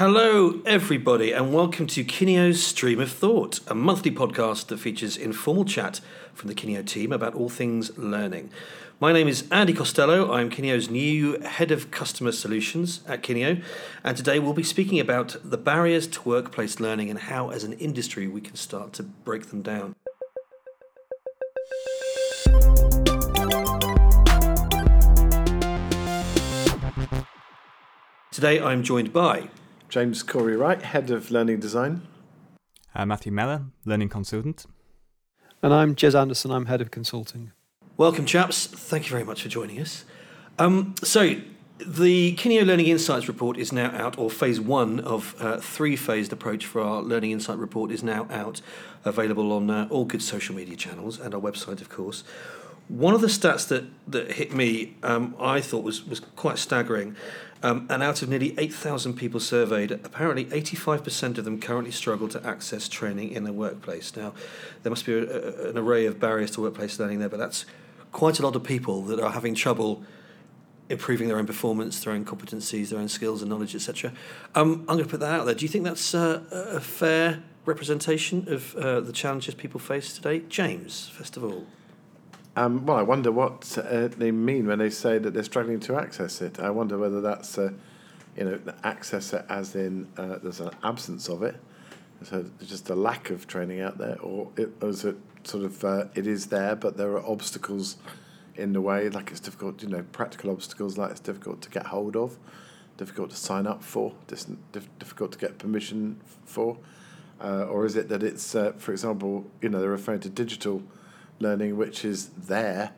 Hello, everybody, and welcome to Kineo's Stream of Thought, a monthly podcast that features informal chat from the Kineo team about all things learning. My name is Andy Costello. I'm Kineo's new Head of Customer Solutions at Kineo, and today we'll be speaking about the barriers to workplace learning and how, as an industry, we can start to break them down. Today I'm joined by James Corey Wright, Head of Learning Design. Uh, Matthew Meller, Learning Consultant. And I'm Jez Anderson, I'm Head of Consulting. Welcome, chaps. Thank you very much for joining us. Um, so, the Kineo Learning Insights report is now out, or phase one of a three phased approach for our Learning Insight report is now out, available on uh, all good social media channels and our website, of course. One of the stats that, that hit me, um, I thought was, was quite staggering. Um, and out of nearly 8,000 people surveyed, apparently 85% of them currently struggle to access training in their workplace. Now, there must be a, a, an array of barriers to workplace learning there, but that's quite a lot of people that are having trouble improving their own performance, their own competencies, their own skills and knowledge, etc. Um, I'm going to put that out there. Do you think that's uh, a fair representation of uh, the challenges people face today? James, first of all. Um, well, I wonder what uh, they mean when they say that they're struggling to access it. I wonder whether that's, uh, you know, access it as in uh, there's an absence of it, so just a lack of training out there, or, it, it sort of uh, it is there, but there are obstacles in the way, like it's difficult, you know, practical obstacles like it's difficult to get hold of, difficult to sign up for, difficult to get permission for, uh, or is it that it's, uh, for example, you know, they're referring to digital learning which is there,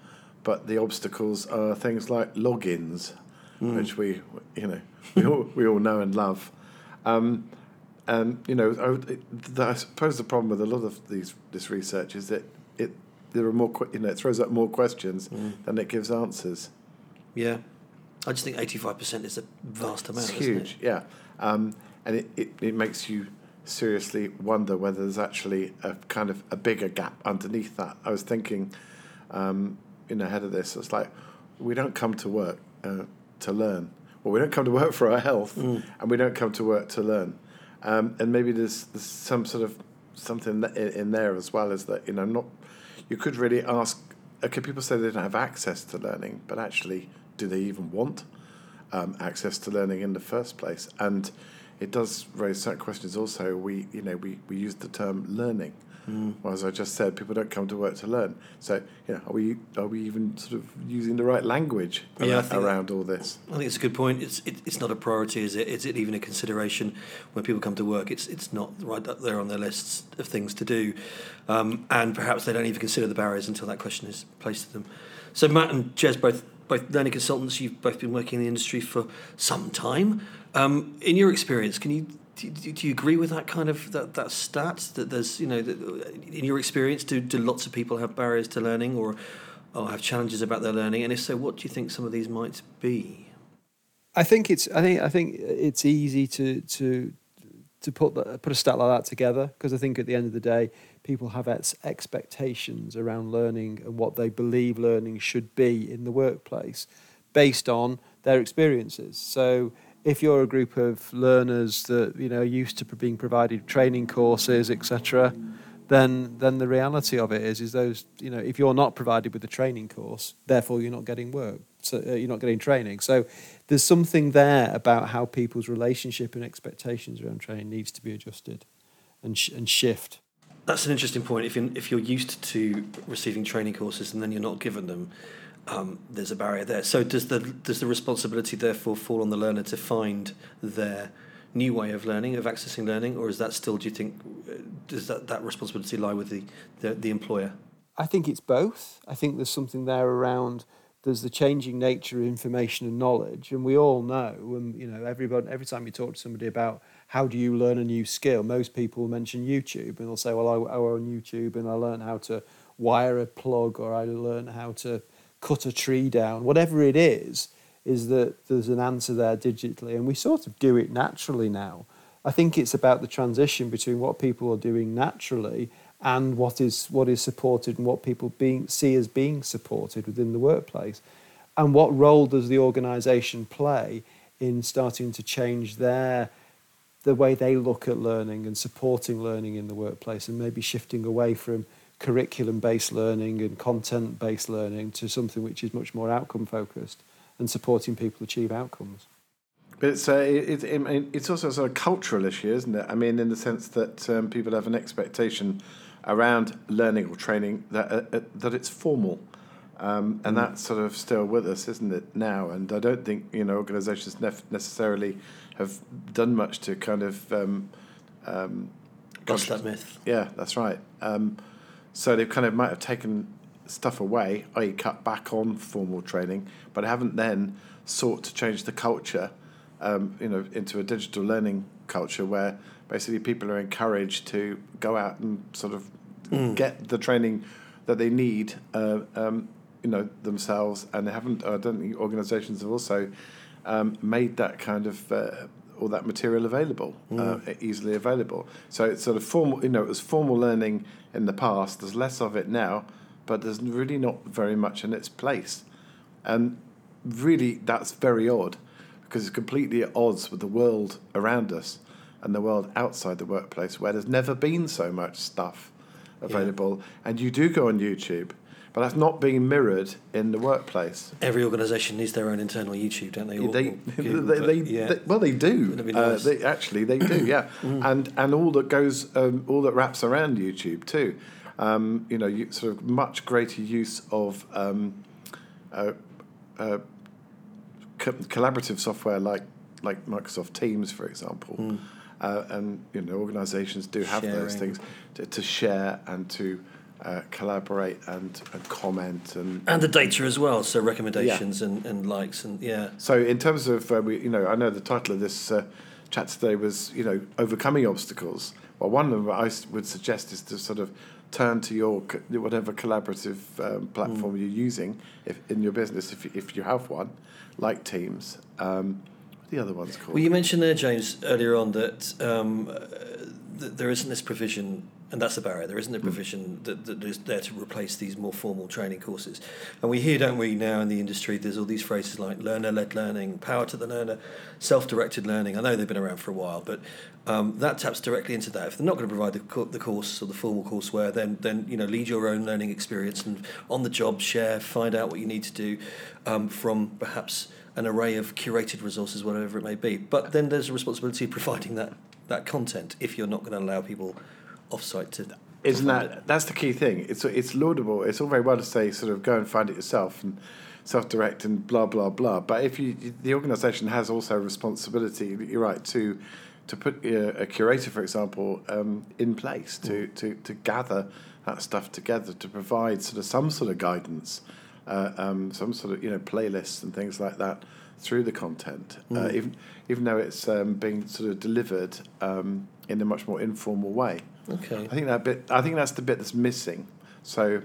but the obstacles are things like logins, mm. which we you know we all we all know and love. Um, and you know, I, I suppose the problem with a lot of these this research is that it there are more you know it throws up more questions mm. than it gives answers. Yeah, I just think eighty five percent is a vast amount. It's huge, it? yeah, um, and it, it, it makes you seriously wonder whether there's actually a kind of a bigger gap underneath that. I was thinking, um, you know, ahead of this, it's like we don't come to work uh, to learn. Well, we don't come to work for our health, mm. and we don't come to work to learn. Um, and maybe there's, there's some sort of something in, in there as well as that you know not you could really ask. Okay, people say they don't have access to learning, but actually, do they even want um, access to learning in the first place? And it does raise certain questions. Also, we you know we, we use the term learning. Mm. Well, as I just said, people don't come to work to learn. So, you know, are we are we even sort of using the right language yeah, around, around all this? I think it's a good point. It's it, it's not a priority, is it? Is it even a consideration when people come to work? It's it's not right up there on their lists of things to do, um, and perhaps they don't even consider the barriers until that question is placed to them. So, Matt and Jez both both learning consultants. You've both been working in the industry for some time. Um, in your experience, can you do, do, you agree with that kind of that, that stat that there's you know that in your experience do, do lots of people have barriers to learning or or have challenges about their learning? And if so what do you think some of these might be? I think it's I think I think it's easy to to to put the, put a stat like that together because I think at the end of the day people have ex- expectations around learning and what they believe learning should be in the workplace based on their experiences. So if you're a group of learners that you know are used to being provided training courses, etc., then then the reality of it is is those you know if you're not provided with a training course, therefore you're not getting work, so uh, you're not getting training. So there's something there about how people's relationship and expectations around training needs to be adjusted and sh- and shift. That's an interesting point. If you're, if you're used to receiving training courses and then you're not given them, um, there's a barrier there. So does the does the responsibility therefore fall on the learner to find their new way of learning, of accessing learning, or is that still? Do you think uh, does that that responsibility lie with the, the, the employer? I think it's both. I think there's something there around there's the changing nature of information and knowledge, and we all know, and you know, everybody every time you talk to somebody about how do you learn a new skill, most people will mention YouTube, and they'll say, "Well, I, I on YouTube and I learned how to wire a plug, or I learned how to cut a tree down, whatever it is, is that there's an answer there digitally. And we sort of do it naturally now. I think it's about the transition between what people are doing naturally and what is what is supported and what people being see as being supported within the workplace. And what role does the organisation play in starting to change their the way they look at learning and supporting learning in the workplace and maybe shifting away from curriculum based learning and content based learning to something which is much more outcome focused and supporting people achieve outcomes. But it's uh, it, it, it's also a sort of cultural issue, isn't it? I mean, in the sense that um, people have an expectation around learning or training that uh, uh, that it's formal, um, and mm. that's sort of still with us, isn't it now? And I don't think you know organisations nef- necessarily have done much to kind of um, um, bust that myth. Yeah, that's right. Um, so they kind of might have taken stuff away, i.e., cut back on formal training, but haven't then sought to change the culture, um, you know, into a digital learning culture where basically people are encouraged to go out and sort of mm. get the training that they need, uh, um, you know, themselves, and they haven't. I don't think organisations have also um, made that kind of. Uh, all that material available, mm. uh, easily available. So it's sort of formal, you know, it was formal learning in the past. There's less of it now, but there's really not very much in its place. And really, that's very odd because it's completely at odds with the world around us and the world outside the workplace where there's never been so much stuff available. Yeah. And you do go on YouTube but that's not being mirrored in the workplace. Every organisation needs their own internal YouTube, don't they? Or, they, or they, they, yeah. they, well, they do. Uh, nice. Uh, they, actually, they do. Yeah, mm. and and all that goes, um, all that wraps around YouTube too. Um, you know, you, sort of much greater use of um, uh, uh, co- collaborative software like like Microsoft Teams, for example. Mm. Uh, and you know, organisations do have Sharing. those things to, to share and to uh, collaborate and, and, comment and and the data as well. So recommendations yeah. and, and likes and yeah. So in terms of uh, we, you know, I know the title of this uh, chat today was you know overcoming obstacles. Well, one of them I would suggest is to sort of turn to your whatever collaborative um, platform mm. you're using if, in your business if if you have one, like Teams. Um, the other one's called? Well, you mentioned there, James, earlier on that, um, uh, that there isn't this provision and that's the barrier. There isn't a hmm. provision that, that is there to replace these more formal training courses. And we hear, don't we, now in the industry, there's all these phrases like learner led learning, power to the learner, self directed learning. I know they've been around for a while, but um, that taps directly into that. If they're not going to provide the, co- the course or the formal courseware, then, then you know, lead your own learning experience and on the job share, find out what you need to do um, from perhaps an array of curated resources, whatever it may be. But then there's a responsibility of providing that, that content if you're not going to allow people offsite to that. Isn't that that's the key thing? It's it's laudable. It's all very well to say sort of go and find it yourself and self-direct and blah blah blah. But if you the organisation has also a responsibility, you're right to to put a, a curator, for example, um, in place to, mm. to to gather that stuff together to provide sort of some sort of guidance, uh, um, some sort of you know playlists and things like that through the content, uh, mm. uh, even even though it's um, being sort of delivered um, in a much more informal way. Okay. I think that bit. I think that's the bit that's missing. So,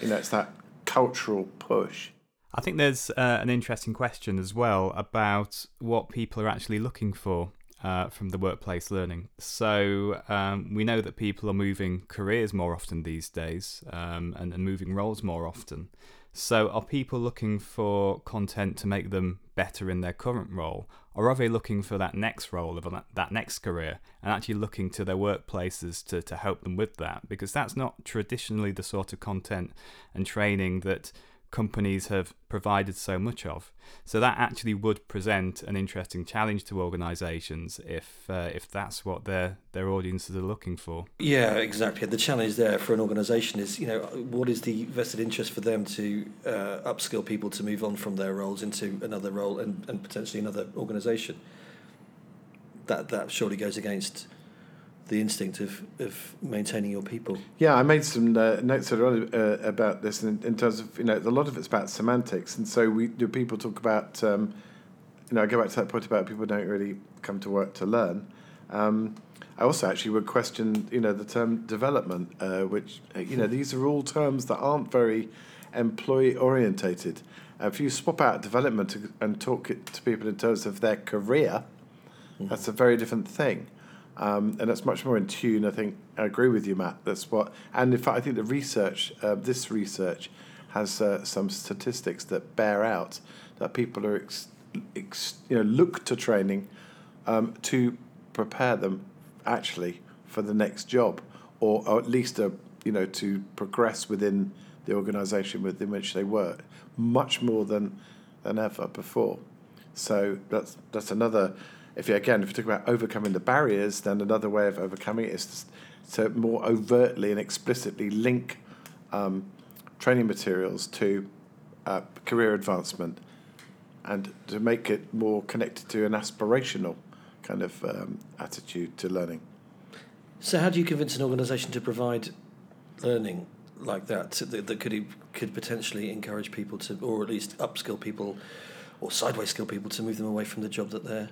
you know, it's that cultural push. I think there's uh, an interesting question as well about what people are actually looking for uh, from the workplace learning. So um, we know that people are moving careers more often these days um, and, and moving roles more often. So, are people looking for content to make them better in their current role, or are they looking for that next role of that next career and actually looking to their workplaces to, to help them with that? Because that's not traditionally the sort of content and training that companies have provided so much of. So that actually would present an interesting challenge to organisations if uh, if that's what their their audiences are looking for. Yeah, exactly. The challenge there for an organisation is you know what is the vested interest for them to uh, upskill people to move on from their roles into another role and, and potentially another organisation. That that surely goes against the instinct of, of maintaining your people. Yeah, I made some uh, notes earlier, uh, about this in, in, terms of you know a lot of it's about semantics, and so we do people talk about um, you know I go back to that point about people don't really come to work to learn. Um, I also actually would question you know the term development, uh, which uh, you know these are all terms that aren't very employee orientated. if you swap out development and talk it to people in terms of their career, mm-hmm. that's a very different thing. Um, and that's much more in tune. I think I agree with you, Matt. That's what, and in fact, I think the research, uh, this research, has uh, some statistics that bear out that people are, ex, ex, you know, look to training um, to prepare them actually for the next job, or, or at least a, you know to progress within the organisation within which they work, much more than than ever before. So that's that's another. If you again, if you talk about overcoming the barriers, then another way of overcoming it is to more overtly and explicitly link um, training materials to uh, career advancement, and to make it more connected to an aspirational kind of um, attitude to learning. So, how do you convince an organisation to provide learning like that that, that could could potentially encourage people to, or at least upskill people, or sideways skill people to move them away from the job that they're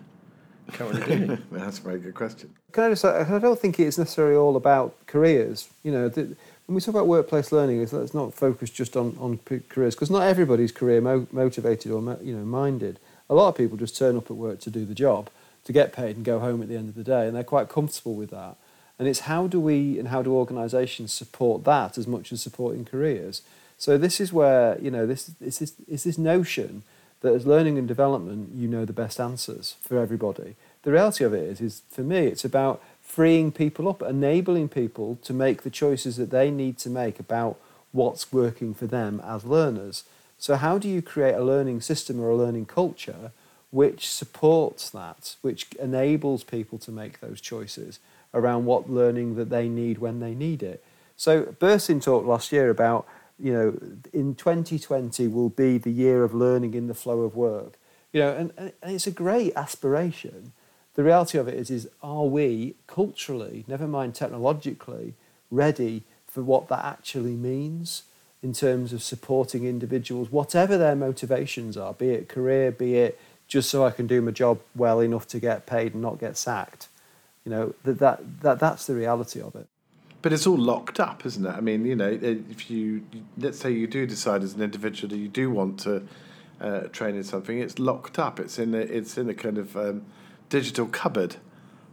currently doing? That's a very good question. Can I just say, I don't think it's necessarily all about careers. You know, the, when we talk about workplace learning, it's, it's not focused just on, on careers because not everybody's career mo- motivated or you know minded. A lot of people just turn up at work to do the job, to get paid and go home at the end of the day, and they're quite comfortable with that. And it's how do we and how do organisations support that as much as supporting careers? So this is where you know this is this is this notion that as learning and development, you know the best answers for everybody. The reality of it is, is for me, it's about freeing people up, enabling people to make the choices that they need to make about what's working for them as learners. So how do you create a learning system or a learning culture which supports that, which enables people to make those choices? around what learning that they need when they need it. So Bersin talked last year about, you know, in 2020 will be the year of learning in the flow of work. You know, and, and it's a great aspiration. The reality of it is, is are we culturally, never mind technologically, ready for what that actually means in terms of supporting individuals, whatever their motivations are, be it career, be it just so I can do my job well enough to get paid and not get sacked. You know that, that that that's the reality of it. But it's all locked up, isn't it? I mean, you know, if you let's say you do decide as an individual that you do want to uh, train in something, it's locked up. It's in a, it's in a kind of um, digital cupboard.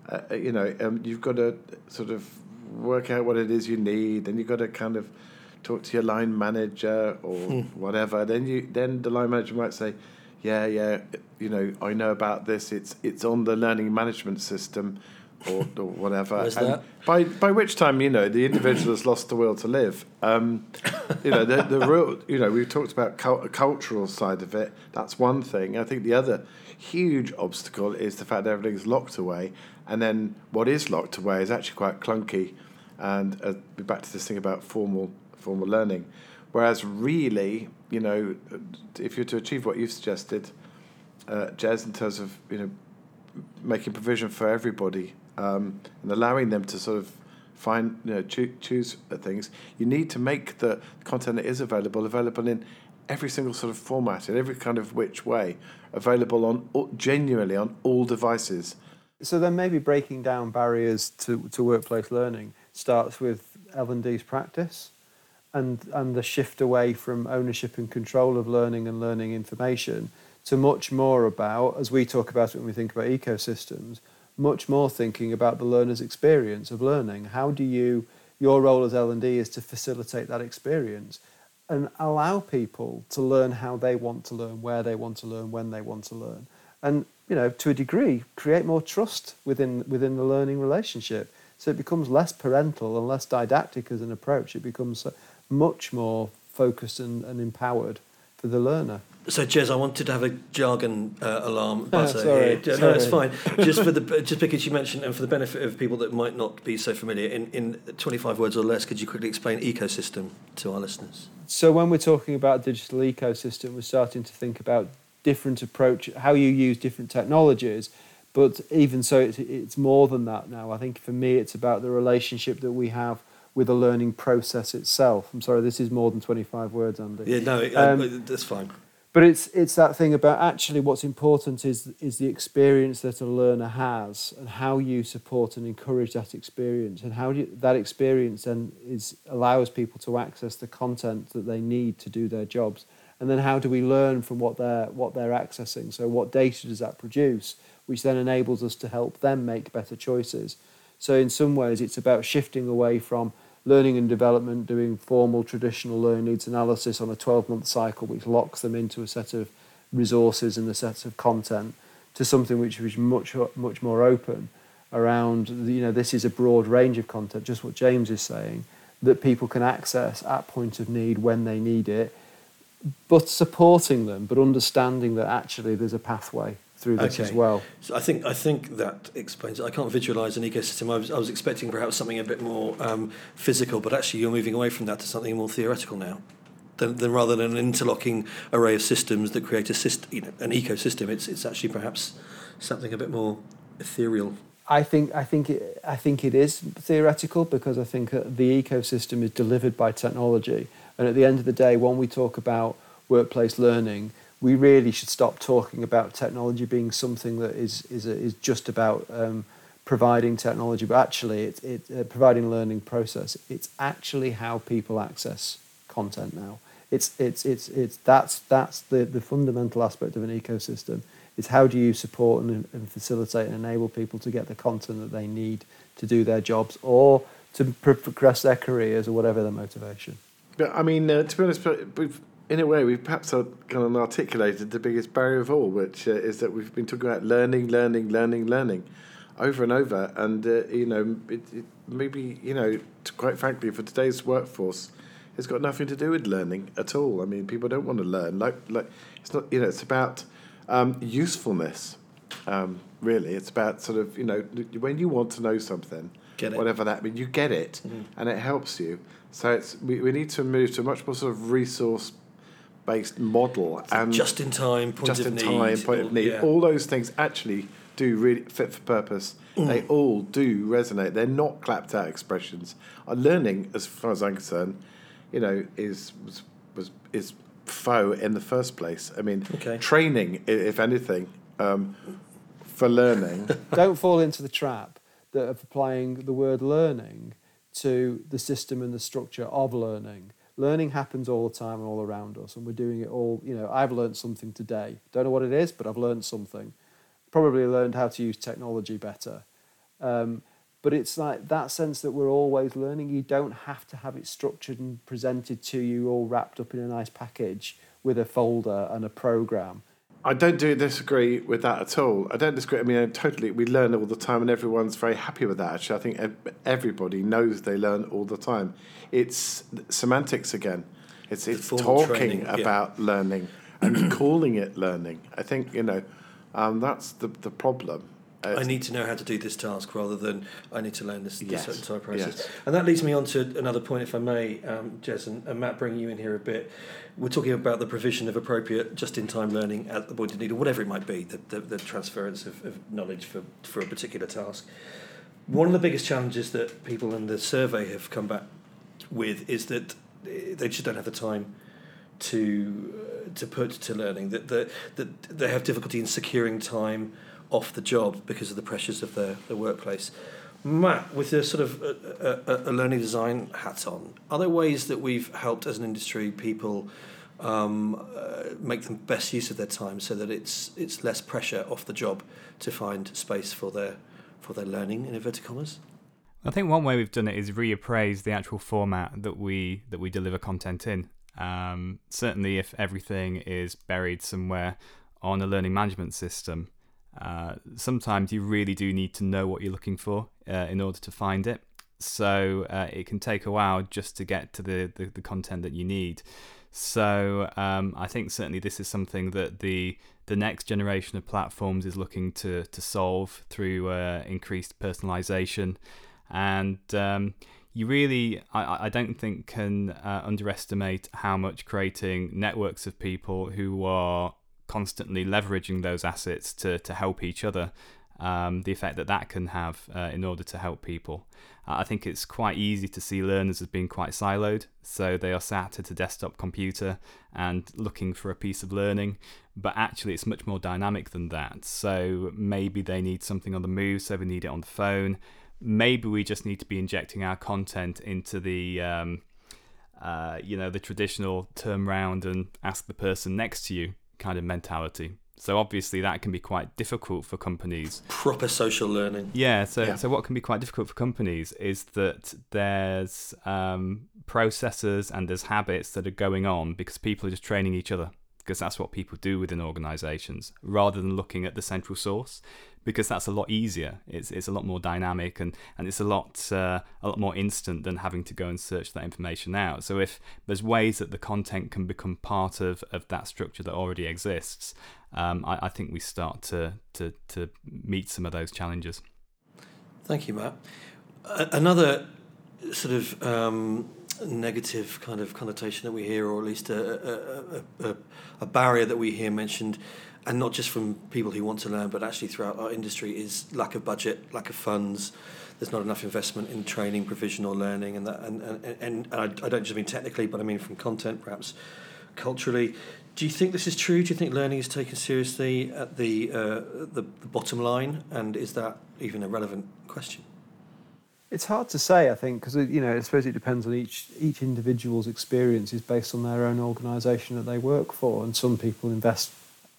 Uh, uh, you know, um, you've got to sort of work out what it is you need, and you've got to kind of talk to your line manager or hmm. whatever. Then you then the line manager might say, "Yeah, yeah, you know, I know about this. It's it's on the learning management system." Or, or whatever. by by which time you know the individual has lost the will to live. Um, you know the the real you know we've talked about cult- cultural side of it. That's one thing. I think the other huge obstacle is the fact that everything's locked away, and then what is locked away is actually quite clunky. And uh, be back to this thing about formal formal learning, whereas really you know if you're to achieve what you've suggested, uh, Jez, in terms of you know making provision for everybody um, and allowing them to sort of find you know choo- choose things. You need to make the content that is available available in every single sort of format in every kind of which way available on genuinely on all devices. So then maybe breaking down barriers to, to workplace learning starts with L&D's practice and, and the shift away from ownership and control of learning and learning information to much more about, as we talk about it when we think about ecosystems, much more thinking about the learner's experience of learning. How do you, your role as L&D is to facilitate that experience and allow people to learn how they want to learn, where they want to learn, when they want to learn. And, you know, to a degree, create more trust within, within the learning relationship. So it becomes less parental and less didactic as an approach. It becomes much more focused and, and empowered for the learner. So, Jez, I wanted to have a jargon uh, alarm buzzer sorry, here. Sorry. No, it's fine. just for the just because you mentioned, and for the benefit of people that might not be so familiar, in, in 25 words or less, could you quickly explain ecosystem to our listeners? So, when we're talking about digital ecosystem, we're starting to think about different approach, how you use different technologies. But even so, it's, it's more than that now. I think for me, it's about the relationship that we have with the learning process itself. I'm sorry, this is more than 25 words, Andy. Yeah, no, um, that's fine but it's it's that thing about actually what's important is is the experience that a learner has and how you support and encourage that experience. And how you, that experience then is allows people to access the content that they need to do their jobs. And then how do we learn from what they're what they're accessing? So what data does that produce which then enables us to help them make better choices? So in some ways it's about shifting away from learning and development doing formal traditional learning needs analysis on a 12 month cycle, which locks them into a set of resources and a set of content, to something which is much, much more open. around you know this is a broad range of content, just what James is saying, that people can access at point of need when they need it, but supporting them, but understanding that actually there's a pathway through this Okay. as well. So I think I think that explains it. I can't visualize an ecosystem. I was, I was expecting perhaps something a bit more um, physical, but actually you're moving away from that to something more theoretical now. Than, than rather than an interlocking array of systems that create a system, you know, an ecosystem. It's it's actually perhaps something a bit more ethereal. I think I think it, I think it is theoretical because I think uh, the ecosystem is delivered by technology, and at the end of the day, when we talk about workplace learning, we really should stop talking about technology being something that is is is just about um, providing technology, but actually, it's it, uh, providing learning process. It's actually how people access content now. It's it's it's it's that's that's the the fundamental aspect of an ecosystem. It's how do you support and, and facilitate and enable people to get the content that they need to do their jobs or to progress their careers or whatever their motivation. But I mean, uh, to be honest, we've in a way we've perhaps kind of articulated the biggest barrier of all, which uh, is that we've been talking about learning, learning, learning, learning, over and over, and uh, you know, it, it, maybe you know, quite frankly, for today's workforce, it's got nothing to do with learning at all. I mean, people don't want to learn. Like, like it's not. You know, it's about um, usefulness. Um, really, it's about sort of you know when you want to know something, Get it. whatever that means, you get it, and it helps you. So it's we, we need to move to a much more sort of resource based model and just in time, point just of in need. time, point of need. yeah. All those things actually do really fit for purpose. They all do resonate. They're not clapped out expressions. Uh, learning, as far as I'm concerned, you know, is was, was is faux in the first place. I mean, Okay. training, if anything, um, for learning. Don't fall into the trap that of applying the word learning to the system and the structure of learning. Learning happens all the time and all around us, and we're doing it all. You know, I've learned something today. Don't know what it is, but I've learned something. Probably learned how to use technology better. Um, but it's like that sense that we're always learning. You don't have to have it structured and presented to you all wrapped up in a nice package with a folder and a program. I don't do disagree with that at all. I don't disagree. I mean, I totally. We learn all the time, and everyone's very happy with that. Actually, I think everybody knows they learn all the time. It's semantics again. It's it's talking training, yeah. about learning and calling it learning. I think you know um, that's the the problem. Uh, I need to know how to do this task rather than I need to learn this, Yes, this entire process. yes. And that leads me on to another point, if I may, um, Jez, and, and Matt, bringing you in here a bit. We're talking about the provision of appropriate just-in-time learning at the point of need, or whatever it might be, the, the, the transference of, of knowledge for, for a particular task. One of the biggest challenges that people in the survey have come back with is that eh, they just don't have the time to uh, to put to learning that that that they have difficulty in securing time off the job because of the pressures of their, their workplace. Matt, with a sort of a, a, a learning design hat on, are there ways that we've helped as an industry people um, uh, make the best use of their time so that it's it's less pressure off the job to find space for their for their learning in inverted commas? I think one way we've done it is reappraise the actual format that we that we deliver content in. Um, certainly, if everything is buried somewhere on a learning management system, uh, sometimes you really do need to know what you're looking for uh, in order to find it. So uh, it can take a while just to get to the, the, the content that you need. So um, I think certainly this is something that the the next generation of platforms is looking to to solve through uh, increased personalization, and um, you really I, I don't think can uh, underestimate how much creating networks of people who are constantly leveraging those assets to to help each other. Um, the effect that that can have uh, in order to help people. Uh, I think it's quite easy to see learners as being quite siloed. So they are sat at a desktop computer and looking for a piece of learning, but actually it's much more dynamic than that. So maybe they need something on the move, so we need it on the phone. Maybe we just need to be injecting our content into the. Um, uh, you know the traditional turn round and ask the person next to you kind of mentality. So obviously that can be quite difficult for companies. Proper social learning. Yeah. So Yeah. so what can be quite difficult for companies is that there's um, processes and there's habits that are going on because people are just training each other. Because that's what people do within organizations rather than looking at the central source because that's a lot easier. It's, it's a lot more dynamic and, and it's a lot uh, a lot more instant than having to go and search that information out. So if there's ways that the content can become part of, of that structure that already exists um, I, I think we start to, to, to meet some of those challenges. Thank you Matt. Another sort of um, negative kind of connotation that we hear, or at least a, a, a, a, barrier that we hear mentioned, and not just from people who want to learn, but actually throughout our industry, is lack of budget, lack of funds. There's not enough investment in training, provision, or learning, and that, and, and, and I, I don't just mean technically, but I mean from content, perhaps culturally. Do you think this is true? Do you think learning is taken seriously at the, uh, the, the bottom line, and is that even a relevant question? It's hard to say, I think, because you know, I suppose it depends on each each individual's experience is based on their own organisation that they work for, and some people invest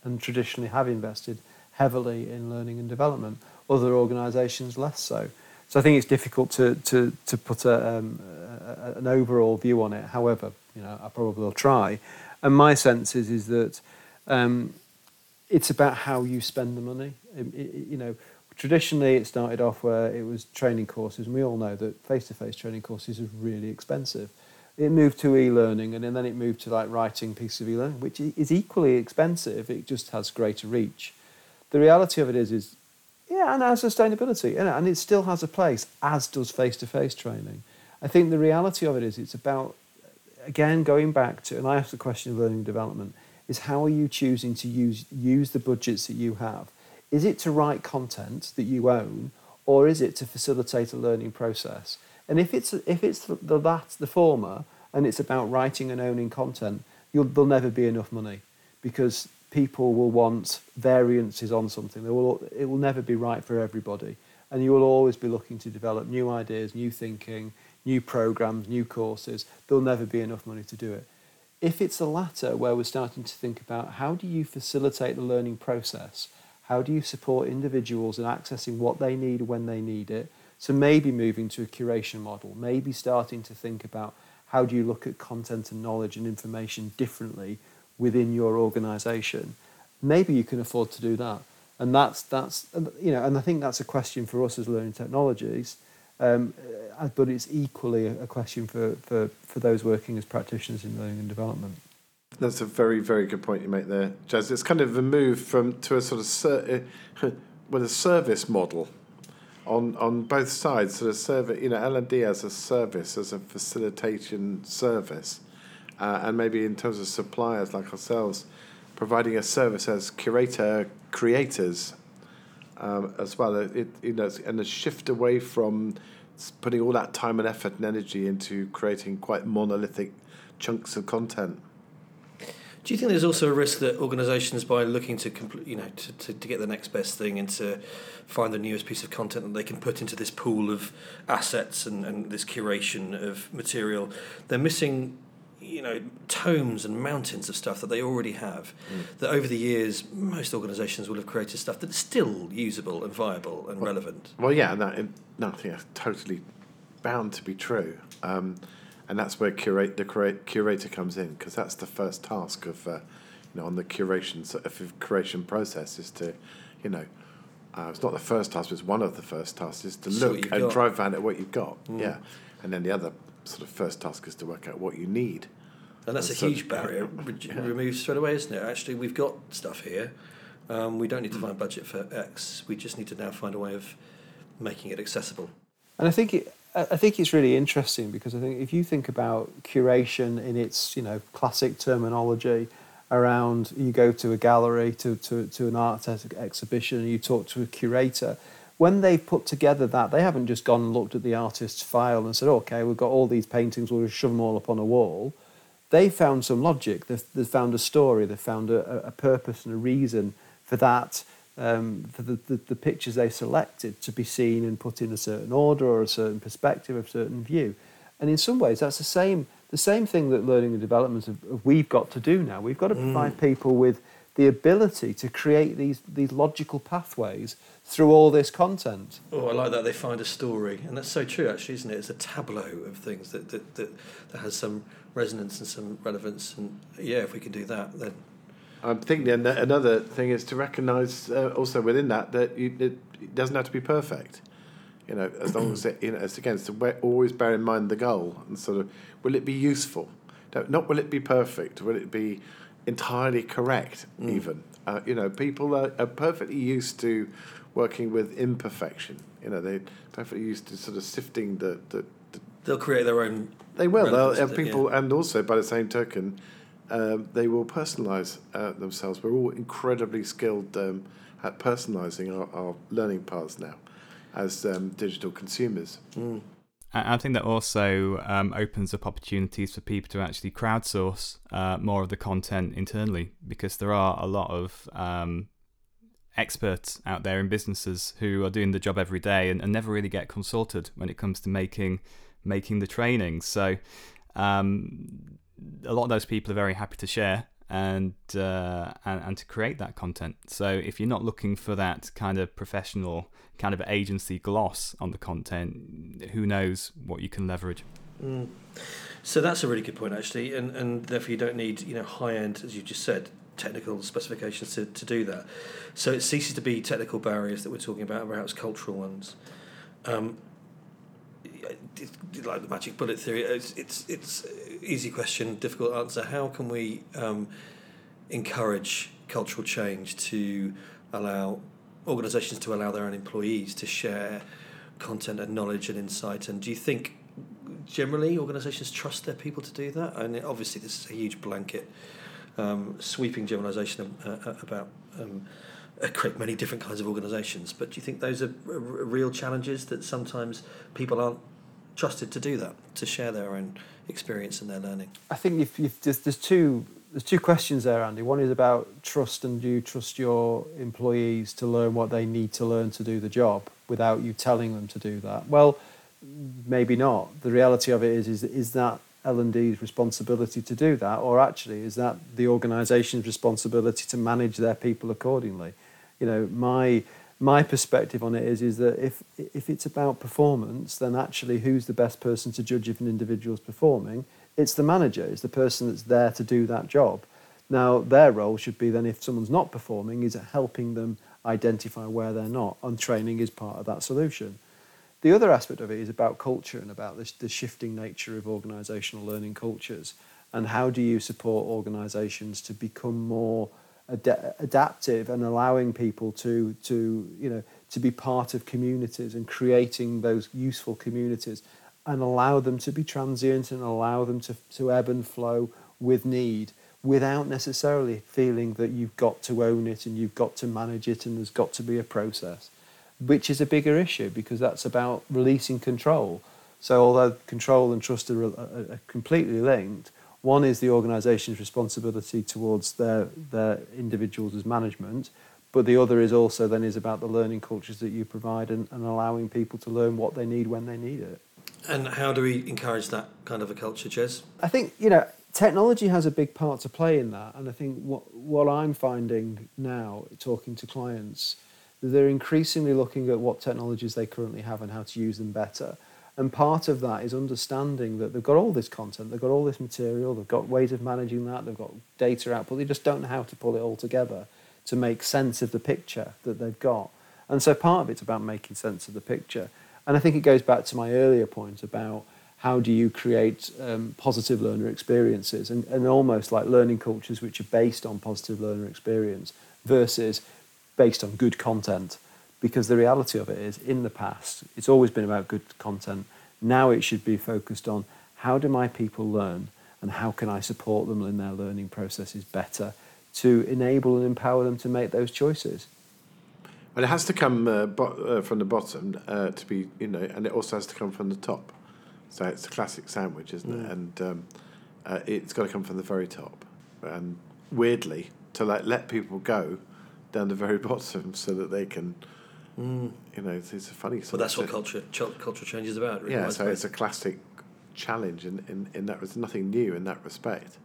and traditionally have invested heavily in learning and development. Other organisations less so. So I think it's difficult to to to put a, um, a, an overall view on it. However, you know, I probably will try. And my sense is is that um, it's about how you spend the money. It, it, you know traditionally it started off where it was training courses and we all know that face-to-face training courses are really expensive. It moved to e-learning and then it moved to like writing pieces of e-learning which is equally expensive. It just has greater reach. The reality of it is is yeah and has sustainability and it still has a place as does face-to-face training. I think the reality of it is it's about again going back to and i asked the question of learning development is how are you choosing to use use the budgets that you have is it to write content that you own, or is it to facilitate a learning process? And if it's if it's the that the former, and it's about writing and owning content, there'll never be enough money because people will want variances on something. They will, it will never be right for everybody, and you will always be looking to develop new ideas, new thinking, new programs, new courses. There'll never be enough money to do it. If it's the latter, where we're starting to think about how do you facilitate the learning process how do you support individuals in accessing what they need when they need it? So maybe moving to a curation model, maybe starting to think about how do you look at content and knowledge and information differently within your organization. Maybe you can afford to do that. And that's, that's you know, and I think that's a question for us as learning technologies, um, uh, but it's equally a question for, for, for those working as practitioners in learning and development. That's a very, very good point you make there, Jez. It's kind of a move from to a sort of ser- uh, with a service model on on both sides. Sort of service, you know, L and D as a service, as a facilitation service, uh, and maybe in terms of suppliers like ourselves, providing a service as curator creators um, as well. It you know, and a shift away from putting all that time and effort and energy into creating quite monolithic chunks of content. Do you think there's also a risk that organisations, by looking to complete, you know, to, to, to get the next best thing and to find the newest piece of content that they can put into this pool of assets and, and this curation of material, they're missing, you know, tomes and mountains of stuff that they already have. Mm. That over the years, most organisations will have created stuff that's still usable and viable and well, relevant. Well, yeah, that, no, I think that's totally bound to be true. Um, and that's where curate the curate, curator comes in because that's the first task of uh, you know on the curation so if curation process is to you know uh, it's not the first task but it's one of the first tasks is to so look and got. drive around at what you've got. Mm. yeah. And then the other sort of first task is to work out what you need. And that's and a so, huge barrier. Yeah. removed straight away isn't it? Actually we've got stuff here. Um, we don't need to find budget for X. We just need to now find a way of making it accessible. And I think it I think it's really interesting because I think if you think about curation in its you know classic terminology around you go to a gallery to, to, to an art exhibition and you talk to a curator when they've put together that they haven't just gone and looked at the artist's file and said okay we've got all these paintings we'll just shove them all up on a wall. They found some logic they've, they've found a story they've found a, a purpose and a reason for that um, for the, the, the, pictures they selected to be seen and put in a certain order or a certain perspective, a certain view. And in some ways, that's the same, the same thing that learning and development have, have we've got to do now. We've got to provide mm. people with the ability to create these, these logical pathways through all this content. Oh, I like that. They find a story. And that's so true, actually, isn't it? It's a tableau of things that, that, that, that has some resonance and some relevance. And yeah, if we can do that, then I think the, another thing is to recognise uh, also within that that you, it, it doesn't have to be perfect. You know, as long as it, you know, it's again, to always bear in mind the goal and sort of, will it be useful? not will it be perfect? Will it be entirely correct? Mm. Even uh, you know, people are, are perfectly used to working with imperfection. You know, they're perfectly used to sort of sifting the. the, the They'll create their own. They will. They'll have people, yeah. and also by the same token, um, they will personalise uh, themselves. We're all incredibly skilled um, at personalising our, our, learning paths now as um, digital consumers. Mm. I think that also um, opens up opportunities for people to actually crowdsource uh, more of the content internally because there are a lot of um, experts out there in businesses who are doing the job every day and, and, never really get consulted when it comes to making making the training. So um, a lot of those people are very happy to share and, uh, and and to create that content. So if you're not looking for that kind of professional kind of agency gloss on the content, who knows what you can leverage. Mm. So that's a really good point, actually, and and therefore you don't need you know high end, as you just said, technical specifications to, to do that. So it ceases to be technical barriers that we're talking about, perhaps cultural ones. Um, like the magic bullet theory, it's it's it's easy question, difficult answer. How can we um, encourage cultural change to allow organisations to allow their own employees to share content and knowledge and insight? And do you think generally organisations trust their people to do that? And obviously, this is a huge blanket, um, sweeping generalisation uh, uh, about. Um, a great many different kinds of organisations, but do you think those are real challenges that sometimes people aren't trusted to do that, to share their own experience and their learning? I think if, there's, there's two there's two questions there, Andy. One is about trust, and do you trust your employees to learn what they need to learn to do the job without you telling them to do that? Well, maybe not. The reality of it is, is, is that L&D's responsibility to do that, or actually is that the organisation's responsibility to manage their people accordingly? You know, my my perspective on it is is that if if it's about performance, then actually who's the best person to judge if an individual is performing? It's the manager. It's the person that's there to do that job. Now their role should be then if someone's not performing, is it helping them identify where they're not, and training is part of that solution. The other aspect of it is about culture and about the, the shifting nature of organisational learning cultures, and how do you support organisations to become more ad- adaptive and allowing people to to you know to be part of communities and creating those useful communities and allow them to be transient and allow them to, to ebb and flow with need without necessarily feeling that you've got to own it and you've got to manage it and there's got to be a process, which is a bigger issue because that's about releasing control. So, although control and trust are, are, are completely linked, one is the organisation's responsibility towards their, their individuals as management, but the other is also then is about the learning cultures that you provide and, and allowing people to learn what they need when they need it. And how do we encourage that kind of a culture, Jez? I think, you know, technology has a big part to play in that. And I think what, what I'm finding now, talking to clients, they're increasingly looking at what technologies they currently have and how to use them better. And part of that is understanding that they've got all this content, they've got all this material, they've got ways of managing that, they've got data output, they just don't know how to pull it all together to make sense of the picture that they've got. And so part of it's about making sense of the picture. And I think it goes back to my earlier point about how do you create um, positive learner experiences and, and almost like learning cultures which are based on positive learner experience versus based on good content because the reality of it is in the past it's always been about good content. Now it should be focused on how do my people learn and how can i support them in their learning processes better to enable and empower them to make those choices? Well it has to come uh, bo- uh, from the bottom uh, to be you know and it also has to come from the top. So it's a classic sandwich isn't mm. it and um, uh, it's got to come from the very top. And weirdly to like let people go down the very bottom so that they can Mm. You know, it's, it's a funny. Well, that's what culture ch- cultural change is about. yeah, so it's a classic challenge in, in, in that there's nothing new in that respect.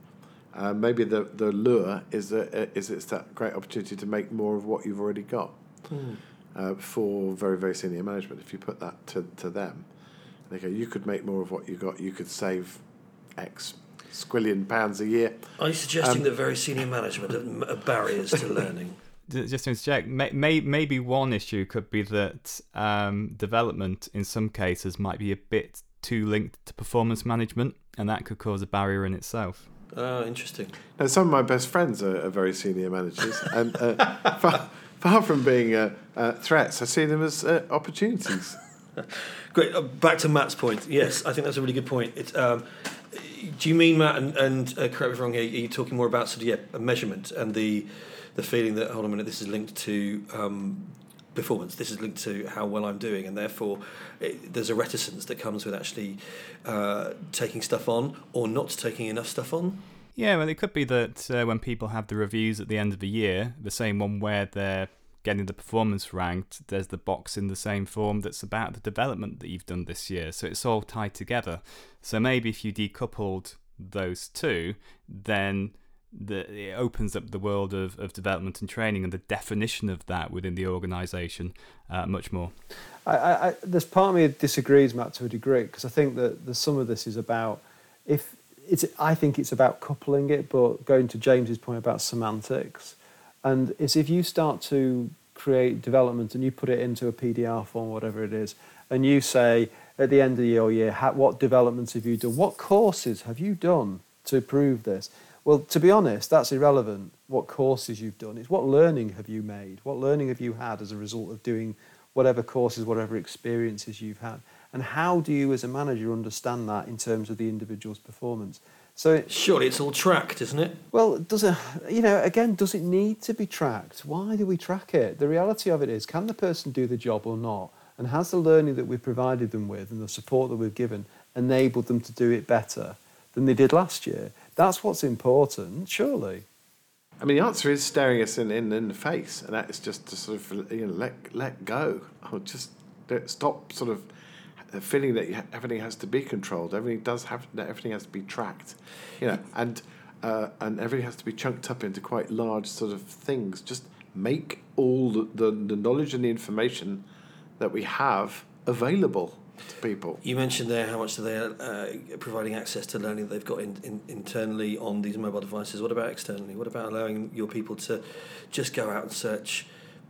Uh, maybe the, the lure is that uh, is it's that great opportunity to make more of what you've already got mm. uh, for very very senior management. If you put that to, to them, they go, you could make more of what you got. You could save X. squillion pounds a year. Are you suggesting that very senior management are, are barriers to learning? Ju- Just to interject, may, may, maybe one issue could be that um, development in some cases might be a bit too linked to performance management, and that could cause a barrier in itself. Oh, interesting. Now, some of my best friends are, are very senior managers, and uh, far, far from being uh, uh, threats, I see them as uh, opportunities. Great. Uh, back to Matt's point. Yes, I think that's a really good point. It's, um, do you mean Matt? And, and uh, correct me if I'm wrong. Here, are you talking more about sort of yeah, a measurement and the the feeling that hold on a minute, this is linked to um, performance. This is linked to how well I'm doing, and therefore it, there's a reticence that comes with actually uh, taking stuff on or not taking enough stuff on. Yeah, well, it could be that uh, when people have the reviews at the end of the year, the same one where they're getting the performance ranked, there's the box in the same form that's about the development that you've done this year. So it's all tied together. So maybe if you decoupled those two, then the, it opens up the world of, of development and training and the definition of that within the organisation uh, much more. I, I, part of me that disagrees, Matt, to a degree, because I think that the, some of this is about if it's. I think it's about coupling it, but going to James's point about semantics, and it's if you start to create development and you put it into a PDR form, whatever it is, and you say at the end of your year, what developments have you done? What courses have you done to prove this? Well, to be honest, that's irrelevant. What courses you've done? It's what learning have you made? What learning have you had as a result of doing whatever courses, whatever experiences you've had? And how do you, as a manager, understand that in terms of the individual's performance? So, it, Surely it's all tracked, isn't it? well, does it, you know, again, does it need to be tracked? Why do we track it? The reality of it is, can the person do the job or not? And has the learning that we've provided them with and the support that we've given enabled them to do it better than they did last year? That's what's important, surely. I mean, the answer is staring us in, in, in the face, and that is just to sort of you know let let go. Or just stop sort of feeling that everything has to be controlled. Everything does have that everything has to be tracked, you know, and uh, and everything has to be chunked up into quite large sort of things. Just make all the, the, the knowledge and the information that we have available to people. You mentioned there how much they are uh, providing access to learning that they've got in, in, internally on these mobile devices. What about externally? What about allowing your people to just go out and search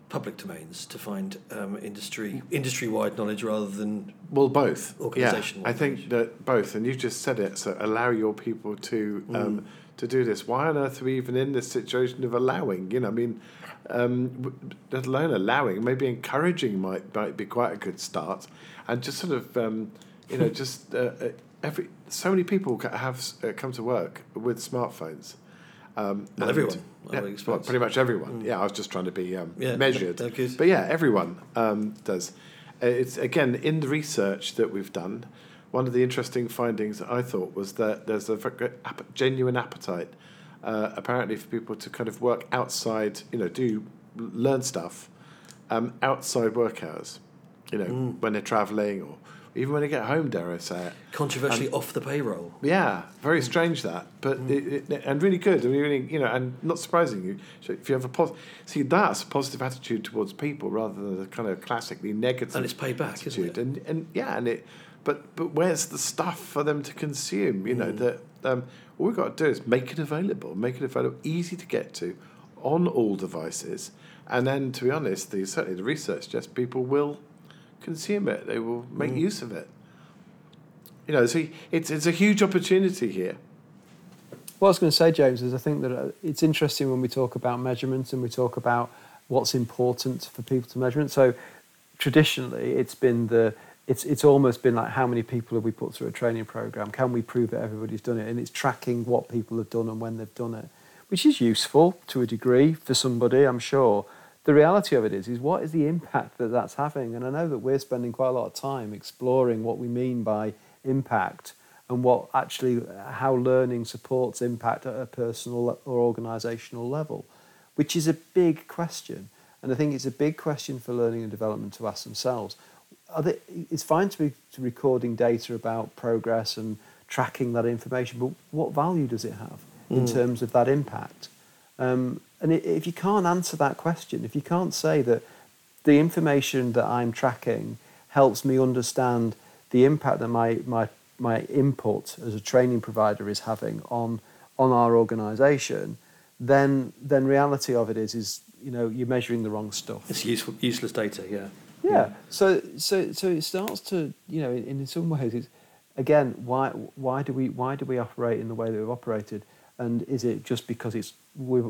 public domains to find um, industry industry wide knowledge rather than Well, both. Yeah, I think that both, and you just said it. So allow your people to um, to do this. Why on earth are we even in this situation of allowing? You know, I mean, um, let alone allowing, maybe encouraging might might be quite a good start, and just sort of um, you know just uh, uh, every so many people have uh, come to work with smartphones. Um, Well, everyone, yeah, well, pretty much everyone. Yeah, I was just trying to be um, Yeah, measured. no. But yeah, everyone um, does. Uh, It's again in the research that we've done. One of the interesting findings I thought was that there's a genuine appetite, uh, apparently, for people to kind of work outside. You know, do learn stuff um, outside work hours. You know, Mm. when they're travelling or even when they get home. Dare I say it? controversially off the payroll. Yeah, very strange that, but it, it, and really good. I mean, really, you know, and not surprising you. So if you have a pos- see, that's a positive attitude towards people rather than a kind of classically negative. And it's paid back, isn't it? And and yeah, and it, but but where's the stuff for them to consume? You know that um, all we've got to do is make it available, make it available, easy to get to, on all devices, and then to be honest, the certainly the research suggests people will consume it. They will make use of it. You know, so it's it's a huge opportunity here. What I was going to say, James, is I think that uh, it's interesting when we talk about measurement and we talk about what's important for people to measure. So traditionally, it's been the it's it's almost been like how many people have we put through a training program? Can we prove that everybody's done it? And it's tracking what people have done and when they've done it, which is useful to a degree for somebody, I'm sure. The reality of it is, is what is the impact that that's having? And I know that we're spending quite a lot of time exploring what we mean by impact and what actually how learning supports impact at a personal or organisational level, which is a big question. And I think it's a big question for learning and development to ask themselves. Are they, it's fine to be recording data about progress and tracking that information, but what value does it have in terms of that impact? Um, and if you can't answer that question, if you can't say that the information that I'm tracking helps me understand the impact that my, my my input as a training provider is having on on our organisation, then then reality of it is is you know you're measuring the wrong stuff. It's useful, useless data. Yeah. Yeah. So so so it starts to you know in, in some ways it's again why why do we why do we operate in the way that we've operated? And is it just because it's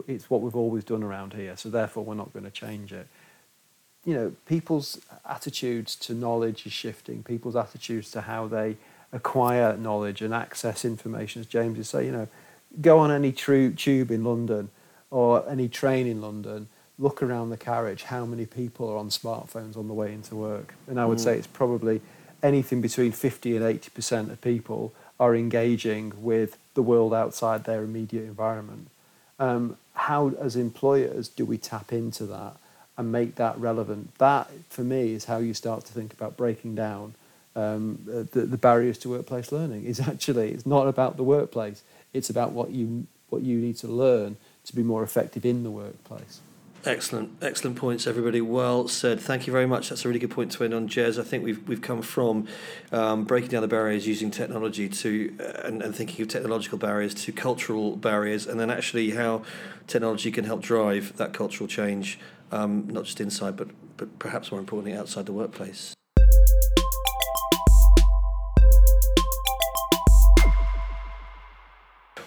it's what we've always done around here so therefore we're not going to change it? You know people's attitudes to knowledge is shifting. People's attitudes to how they acquire knowledge and access information as James is saying you know go on any tube in London or any train in London look around the carriage how many people are on smartphones on the way into work and I would mm. say it's probably anything between 50 and 80% of people are engaging with the world outside their immediate environment. Um, how, as employers, do we tap into that and make that relevant? That, for me, is how you start to think about breaking down um, the, the barriers to workplace learning. Is actually it's not about the workplace; it's about what you what you need to learn to be more effective in the workplace. Excellent, excellent points, everybody. Well said. Thank you very much. That's a really good point to end on, Jez. I think we've we've come from um, breaking down the barriers using technology to uh, and, and thinking of technological barriers to cultural barriers, and then actually how technology can help drive that cultural change, um, not just inside, but but perhaps more importantly outside the workplace.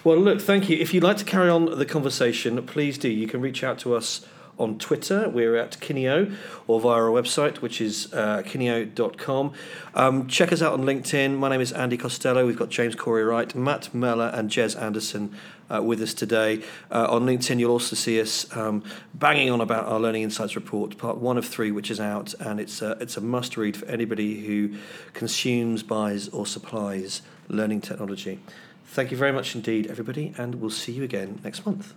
Well, look, thank you. If you'd like to carry on the conversation, please do. You can reach out to us on Twitter. We're at Kineo or via our website, which is uh, kineo.com. Um, check us out on LinkedIn. My name is Andy Costello. We've got James Corey Wright, Matt Meller, and Jez Anderson uh, with us today. Uh, on LinkedIn, you'll also see us um, banging on about our Learning Insights report, part one of three, which is out, and it's a, it's a must read for anybody who consumes, buys, or supplies learning technology. Thank you very much indeed, everybody, and we'll see you again next month.